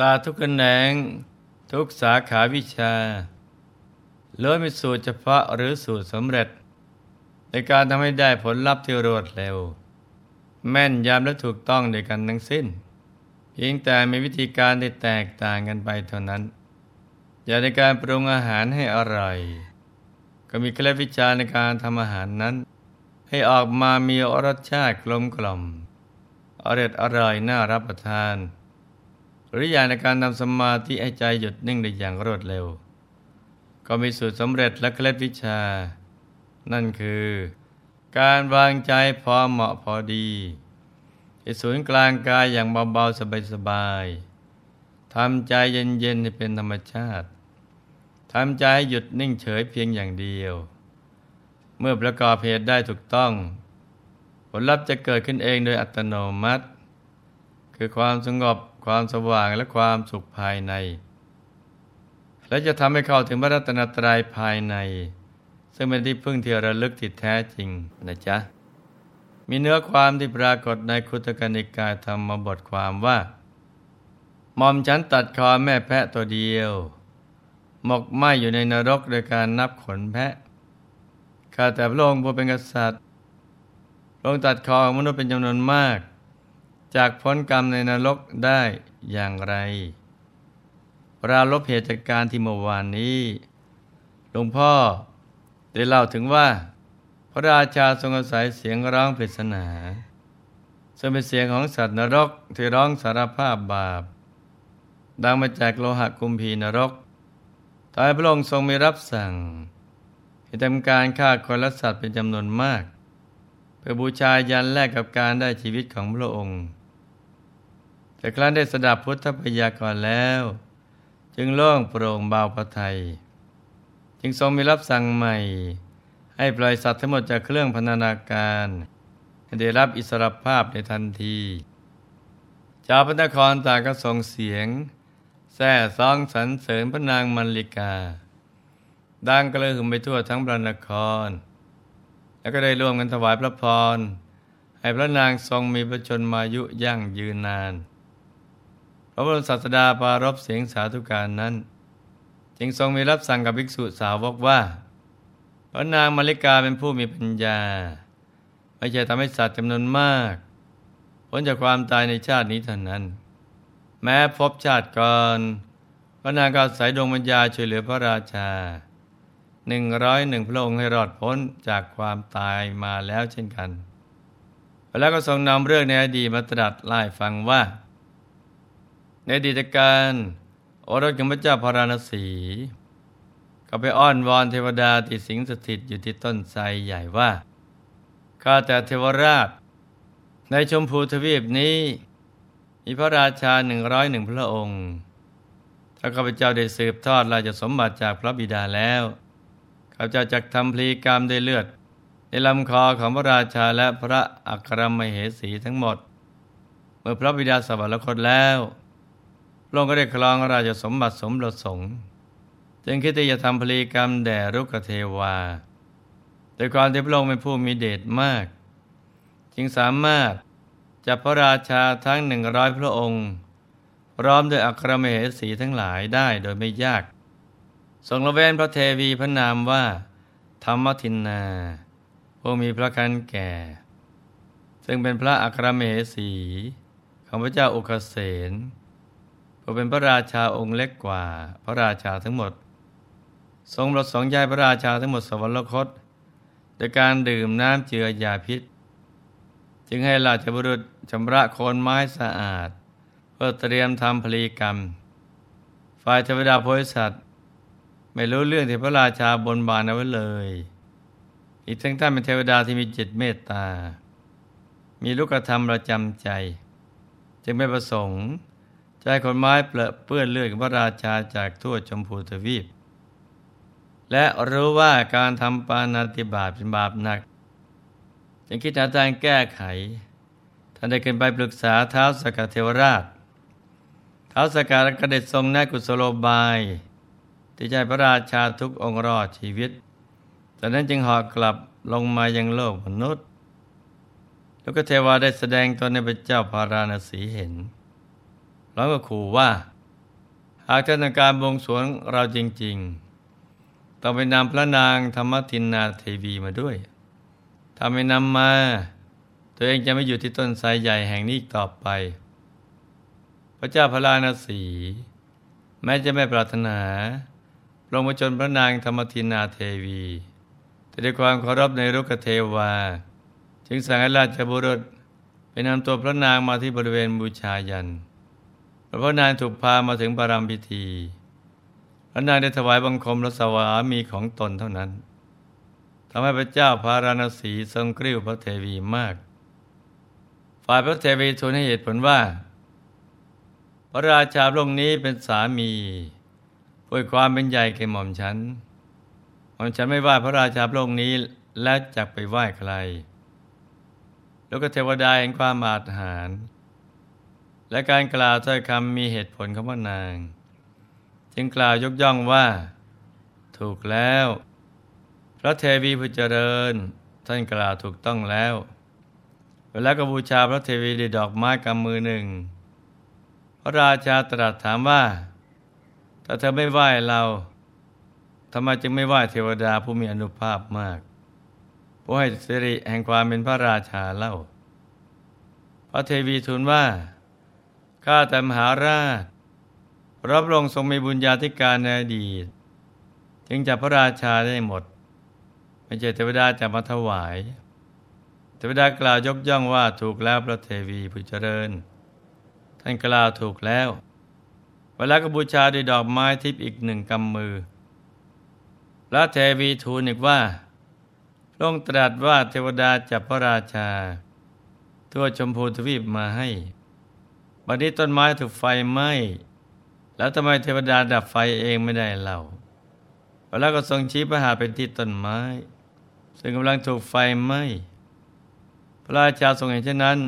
ศาสตร์ทุกแขนง ทุกสาขาวิชาล้วนมีสูตรเฉพาะหรือสูตรสำเร็จ ในการทำให้ได้ผลลัพธ์ที่รวดเร็ว แม่นยำและถูกต้องด้วยกันทั้งสิ้น เพียงแต่มีวิธีการที่แตกต่างกันไปเท่านั้น อย่างในการปรุงอาหารให้อร่อย ก็มีเคล็ดวิชาในการทำอาหารนั้น ให้ออกมามีรสชาติกลมกล่อมอร่อยอร่อยน่ารับประทาน หรืออย่างในการทำสมาธิให้ใจหยุดนิ่งได้อย่างรวดเร็ว ก็มีสูตรสำเร็จและเคล็ดวิชา นั่นคือ การวางใจพอเหมาะพอดีที่ศูนย์กลางกายอย่างเบาๆสบายๆทำใจเย็นๆให้เป็นธรรมชาติทำใจหยุดนิ่งเฉยเพียงอย่างเดียว เมื่อประกอบเหตุได้ถูกต้อง ผลลัพธ์จะเกิดขึ้นเองโดยอัตโนมัติ คือความสงบ ความสว่างและความสุขภายใน และจะทำให้เข้าถึงพระรัตนตรัยภายใน ซึ่งเป็นที่พึ่งที่ระลึกที่แท้จริงนะจ๊ะ มีเนื้อความที่ปรากฏในคุตกนิกายธรรมบทความว่าหม่อมฉันตัดคอแม่แพะตัวเดียว หมกไหมอยู่ในนรกโดยการนับขนแพะข้าแต่พระองค์ผู้เป็นกษัตริย์พระองค์ตัดคอของมนุษย์เป็นจำนวนมาก จากพ้นกรรมในนรกได้อย่างไร ราลบเหตุจากการที่เมื่อวานนี้ หลวงพ่อได้เล่าถึงว่า พระราชาทรงอาศัยเสียงร้องปริศนาซึ่งเป็นเสียงของสัตว์นรกที่ร้องสารภาพบาป ดังมาจากโลหะกุมพีนรกท้ายพระองค์ทรงมีรับสั่ง ให้ทำการฆ่าคนและสัตว์เป็นจำนวนมาก เพื่อบูชายันแลกกับการได้ชีวิตของพระองค์ แต่ครั้นได้สดับพุทธพยากรแล้ว จึงโล่งโปร่งเบาพระทัยจึงทรงมีรับสั่งใหม่ ให้ปล่อยสัตว์ทั้งหมดจากเครื่องพันธนาการให้ได้รับอิสรภาพในทันทีชาวพระนครต่างก็ส่งเสียง แซ่ซองสรรเสริญพระนางมัลลิกา ดังกระหึ่มไปทั่วทั้งพระนคร แล้วก็ได้ร่วมกันถวายพระพร ให้พระนางทรงมีพระชนมายุยั่งยืนนาน ระบรมศาสดาปารบเสียงสาธุการนั้น จึงทรงมีรับสั่งกับภิกษุสาวกว่าพระนางมาริกาเป็นผู้มีปัญญา ไม่ใช่ทำให้สัตว์จำนวนมากพ้นจากความตายในชาตินี้เท่านั้น แม้พบชาติก่อนพระนางก็อาศัยดวงปัญญาช่วยเหลือพระราชาหนึ่งร้อยหนึ่งพระองค์ให้รอดพ้นจากความตายมาแล้วเช่นกัน แล้วก็ทรงนำเรื่องในอดีตมาตรัสไล่ฟังว่า ในอดีตการโอรสของพระเจ้าพาราณสี ก็ไปอ้อนวอนเทวดาที่สิงสถิตอยู่ที่ต้นไทรใหญ่ว่า ข้าแต่เทวราช ในชมพูทวีปนี้ มีพระราชาหนึ่งร้อยหนึ่งพระองค์ ถ้าข้าพเจ้าได้สืบทอดราชสมบัติจากพระบิดาแล้ว ข้าพเจ้าจักทำพลีกรรมด้วยเลือด ในลำคอของพระราชาและพระอัครมเหสีทั้งหมด เมื่อพระบิดาสวรรคตแล้ว พระองค์ก็ได้ครองราชสมบัติสมรสงฆ์จึงคิดที่จะทำพลีกรรมแด่รุกเทวาโดยความที่พระองค์เป็นผู้มีเดชมาก จึงสามารถจับพระราชาทั้งหนึ่งร้อยพระองค์ พร้อมด้วยอัครมเหสีทั้งหลายได้โดยไม่ยาก ทรงระเวนพระเทวีพระนามว่า ธรรมทินนาผู้มีพระคันแก่ ซึ่งเป็นพระอัครมเหสีของพระเจ้าอุคเสน ผู้เป็นพระราชาองค์เล็กกว่าพระราชาทั้งหมด ทรงรดสองยายพระราชาทั้งหมดสวรรคตโดยการดื่มน้ำเจือยาพิษ จึงให้ราชบุรุษชำระโคนไม้สะอาด เพื่อเตรียมทำพลีกรรม ฝ่ายเทวดาโพธิสัตว์ไม่รู้เรื่องที่พระราชาบนบานเอาไว้เลย อีกทั้งท่านเป็นเทวดาที่มีจิตเมตตา มีลูกธรรมประจำใจ จึงไม่ประสงค์ ใจคนไม้เปลอะเปื้อนเลือดของพระราชาจากทั่วชมพูทวีป และรู้ว่าการทำปานาติบาตเป็นบาปหนัก จึงคิดหาทางแก้ไข ท่านได้ขึ้นไปปรึกษาเท้าสกัดเทวราช เท้าสกัดกระเด็ดทรงแนกุศโลบาย ที่ใจพระราชาทุกองค์รอดชีวิตจากนั้นจึงหอกกลับลงมายังโลกมนุษย์ แล้วก็เทวาได้แสดงตนในพระเจ้าพาราณสีเห็น แล้วก็ขู่ว่า หากท่านต้องการบวงสวงเราจริง ๆ ต้องไปนำพระนางธรรมทินนาเทวีมาด้วย ถ้าไม่นำมา ตัวเองจะไม่อยู่ที่ต้นไทรใหญ่แห่งนี้ต่อไป พระเจ้าพระลาณสี แม้จะไม่ปรารถนาลงมาจนพระนางธรรมทินนาเทวี แต่ด้วยความเคารพในรุกเทวา จึงสั่งให้ราชบุรุษไปนำตัวพระนางมาที่บริเวณบูชายัน พระนางถูกพามาถึงปรามพิธี พระนางได้ถวายบังคมและสวามีของตนเท่านั้นทำให้พระเจ้าพาราณสีทรงกริ้วพระเทวีมาก ฝ่ายพระเทวีทูลให้เหตุผลว่า พระราชาพระองค์นี้เป็นสามีป่วยความเป็นใหญ่แก่หม่อมฉันหม่อมฉันไม่ไหว้พระราชาพระองค์นี้และจักไปไหว้ใคร แล้วก็เทวดาแห่งความอาถรรพ์ และการกล่าวถ้อยคำมีเหตุผลคำว่านาง จึงกล่าวยกย่องว่า ถูกแล้ว พระเทวีผู้เจริญ ท่านกล่าวถูกต้องแล้วเวลาก็บูชาพระเทวีด้วยดอกไม้กำมือหนึ่ง พระราชาตรัสถามว่า ถ้าเธอไม่ไหว้เราทำไมจึงไม่ไหว้เทวดาผู้มีอนุภาพมากผู้ให้สิริแห่งความเป็นพระราชาเล่า พระเทวีทูลว่า ข้าแต่มหาราช รับรองทรงมีบุญญาธิการในอดีตจึงจับพระราชาได้หมด ไม่ใช่เทวดาจะมาถวาย เทวดากล่าวยกย่องว่าถูกแล้วพระเทวีผู้เจริญ ท่านกล่าวถูกแล้ว เวลาก็บูชาด้วยดอกไม้ทิพย์อีกหนึ่งกำมือ พระเทวีทูลอีกว่าพระองค์ตรัสว่าเทวดาจับพระราชา ทั่วชมพูทวีปมาให้ บัดนี้ต้นไม้ถูกไฟไหม้แล้วทำไมเทวดาดับไฟเองไม่ได้เล่าแล้วก็ทรงชี้ประหาเป็นที่ต้นไม้ ซึ่งกำลังถูกไฟไหม้พระราชาทรงเห็นเช่นนั้น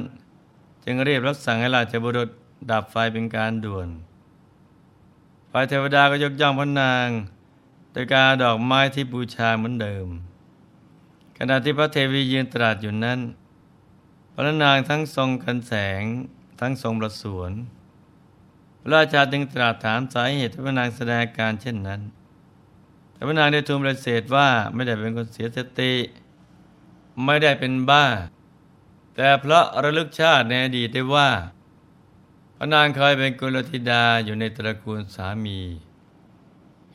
จึงเรียบรับสั่งให้ราชบุรุษดับไฟเป็นการด่วนฝ่ายเทวดาก็ยกย่องพระนางโดยการดอกไม้ที่บูชาเหมือนเดิม ขณะที่พระเทวียืนตรัสอยู่นั้น พระนางทั้งทรงกันแสง ทั้งทรงประสวนพระราชาจึงตรัสถามสาเหตุที่พระนางแสดงการเช่นนั้น แต่พระนางได้ทูลปฏิเสธว่าไม่ได้เป็นคนเสียสติ ไม่ได้เป็นบ้า แต่เพราะระลึกชาติในอดีตได้ว่า พระนางเคยเป็นกุลธิดาอยู่ในตระกูลสามี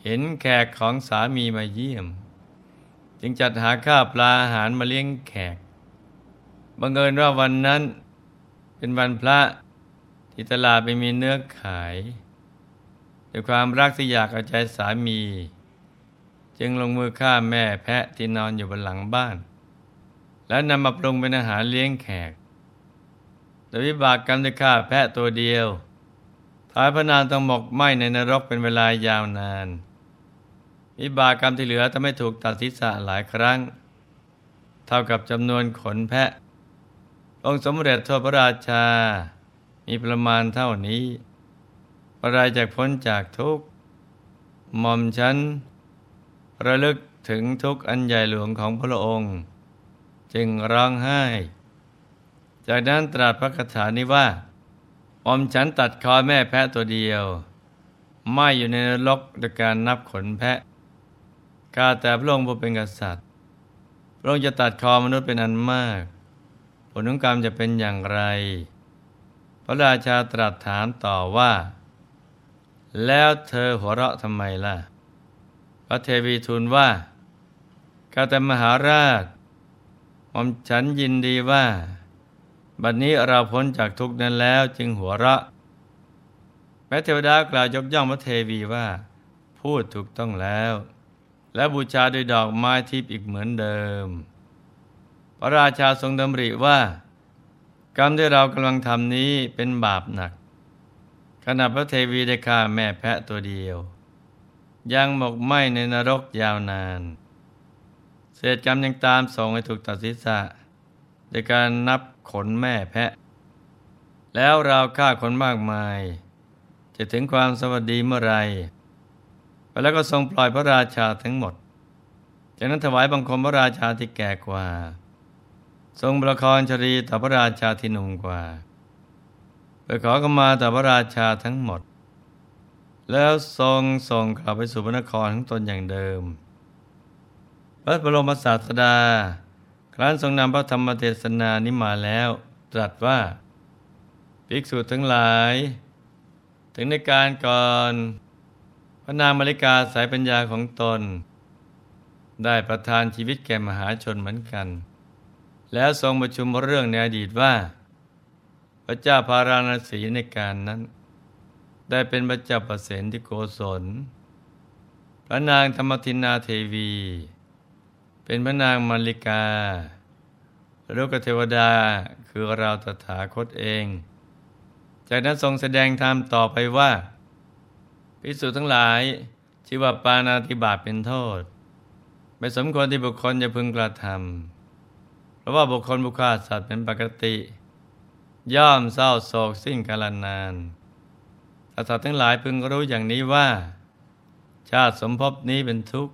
เห็นแขกของสามีมาเยี่ยม จึงจัดหาข้าวปลาอาหารมาเลี้ยงแขกบังเอิญว่าวันนั้น เป็นวันพระที่ตลาดไม่มีเนื้อขายด้วยความรักที่อยากเอาใจสามี จึงลงมือฆ่าแม่แพะที่นอนอยู่บนหลังบ้าน แล้วนำมาปรุงเป็นอาหารเลี้ยงแขกโดยวิบากกรรมได้ฆ่าแพะตัวเดียวท้ายพระนางต้องหมกไหมในนรกเป็นเวลายาวนาน วิบากกรรมที่เหลือทำให้ถูกตัดศีรษะหลายครั้ง เท่ากับจำนวนขนแพะ องค์สมเด็จทวพระราชา มีประมาณเท่านี้พระราจากพ้นจากทุกข์หม่อมฉันระลึกถึงทุกข์อันใหญ่หลวงของพระองค์ จึงร้องไห้ จากนั้นตรัสพระคาถานี้ว่าหม่อมฉันตัดคอแม่แพะตัวเดียวไม่อยู่ในนรกโดยการนับขนแพะกาแต่พระองค์ผู้เป็นกษัตริย์พระองค์จะตัดคอมนุษย์เป็นอันมาก ผลของกรรมจะเป็นอย่างไร พระราชาตรัสถามต่อว่า แล้วเธอหัวเราะทำไมล่ะ พระเทวีทูลว่าก้าแต่มหาราชหม่อมฉันยินดีว่า บัดนี้เราพ้นจากทุกนั้นแล้วจึงหัวเราะแม้เทวดากล่าวยกย่องพระเทวีว่า พูดถูกต้องแล้ว และบูชาด้วยดอกไม้ทิพย์อีกเหมือนเดิม ระราชาทรงดำริว่า กรรมที่เรากำลังทำนี้เป็นบาปหนัก ขณะพระเทวีได้ฆ่าแม่แพะตัวเดียว ยังหมกไหมในนรกยาวนาน เศษกรรมยังตามส่งให้ถูกตัดศีรษะโดยการนับขนแม่แพะ แล้วเราฆ่าคนมากมาย จะถึงความสวัสดีเมื่อไรแล้วก็ทรงปล่อยพระราชาทั้งหมด จากนั้นถวายบังคมพระราชาที่แก่กว่า ทรงประคองชรีต่อพระราชาที่หนุ่มกว่า ไปขอกมาต่อพระราชาทั้งหมด แล้วทรงส่งกลับไปสู่พระนครของตนอย่างเดิม พระบรมศาสดา ครั้นทรงนำพระธรรมเทศนานี้มาแล้ว ตรัสว่า ภิกษุทั้งหลาย ถึงในการก่อนพระนางมาริกาสายปัญญาของตน ได้ประทานชีวิตแก่มหาชนเหมือนกัน แล้วทรงประชุมเรื่องในอดีตว่า พระเจ้าพาราณสีในการนั้น ได้เป็นพระเจ้าประเสนที่โกศล พระนางธรรมทินนาเทวี เป็นพระนางมาริกาลูกเทวดาคือเราตถาคตเอง จากนั้นทรงแสดงธรรมต่อไปว่าพิสุทั้งหลายชื่อว่าปานาติบาตเป็นโทษ ไม่สมควรที่บุคคลจะพึงกระทำ เพราะว่าบุคคลบุคคาสัตว์เป็นปกติ ย่อมเศร้าโศกสิ้นกาลนานสัตว์ทั้งหลายพึงรู้อย่างนี้ว่า ชาติสมภพนี้เป็นทุกข์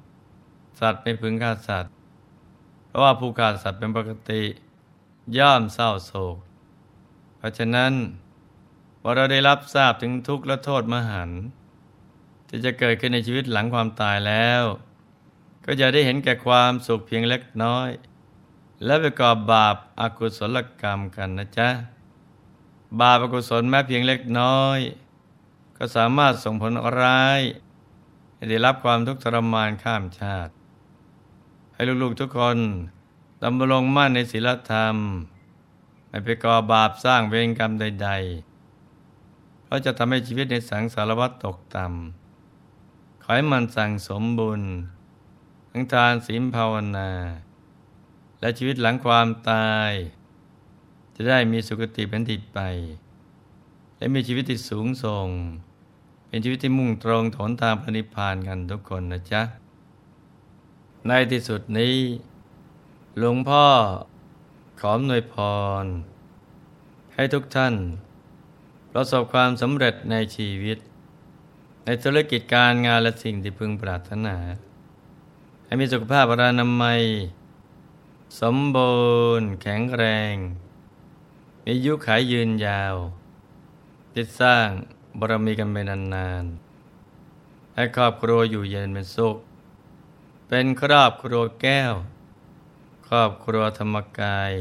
สัตว์ไม่พึงฆ่าสัตว์ เพราะว่าผู้ฆ่าสัตว์เป็นปกติ ย่อมเศร้าโศก เพราะฉะนั้นพอเราได้รับทราบถึงทุกข์และโทษมหันต์ที่จะเกิดขึ้นในชีวิตหลังความตายแล้ว ก็จะได้เห็นแก่ความสุขเพียงเล็กน้อย และไปก่อบาปอากุศลกรรมกันนะจ๊ะ บาปอกุศลแม้เพียงเล็กน้อย ก็สามารถส่งผลร้ายให้ได้รับความทุกข์ทรมานข้ามชาติ ให้ลูกๆทุกคนดำรงมั่นในศีลธรรม ไม่ไปก่อบาปสร้างเวรกรรมใด ๆ เพราะจะทำให้ชีวิตในสังสารวัฏตกต่ำขอให้มันสั่งสมบุญทั้งทานศีลภาวนา และชีวิตหลังความตาย จะได้มีสุคติเป็นติดไป และมีชีวิตที่สูงส่ง เป็นชีวิตที่มุ่งตรงถนทางพระนิพพานกันทุกคนนะจ๊ะ ในที่สุดนี้ หลวงพ่อขออำนวยพร ให้ทุกท่าน ประสบความสำเร็จในชีวิต ในธุรกิจการงานและสิ่งที่พึงปรารถนา ให้มีสุขภาพรานามัย สมบูรณ์ แข็งแรง มีอายุขายยืนยาวที่สร้างบารมีกันไปนานๆให้ครอบครัวอยู่เย็นเป็นสุข เป็นครอบครัวแก้ว ครอบครัวธรรมกาย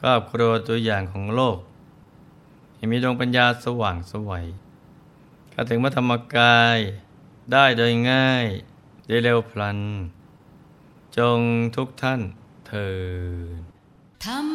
ครอบครัวตัวอย่างของโลกให้มีดวงปัญญาสว่างสวัยเข้าถึงพระธรรมกายได้โดยง่ายได้เร็วพลัน จงทุกท่าน เถินธรร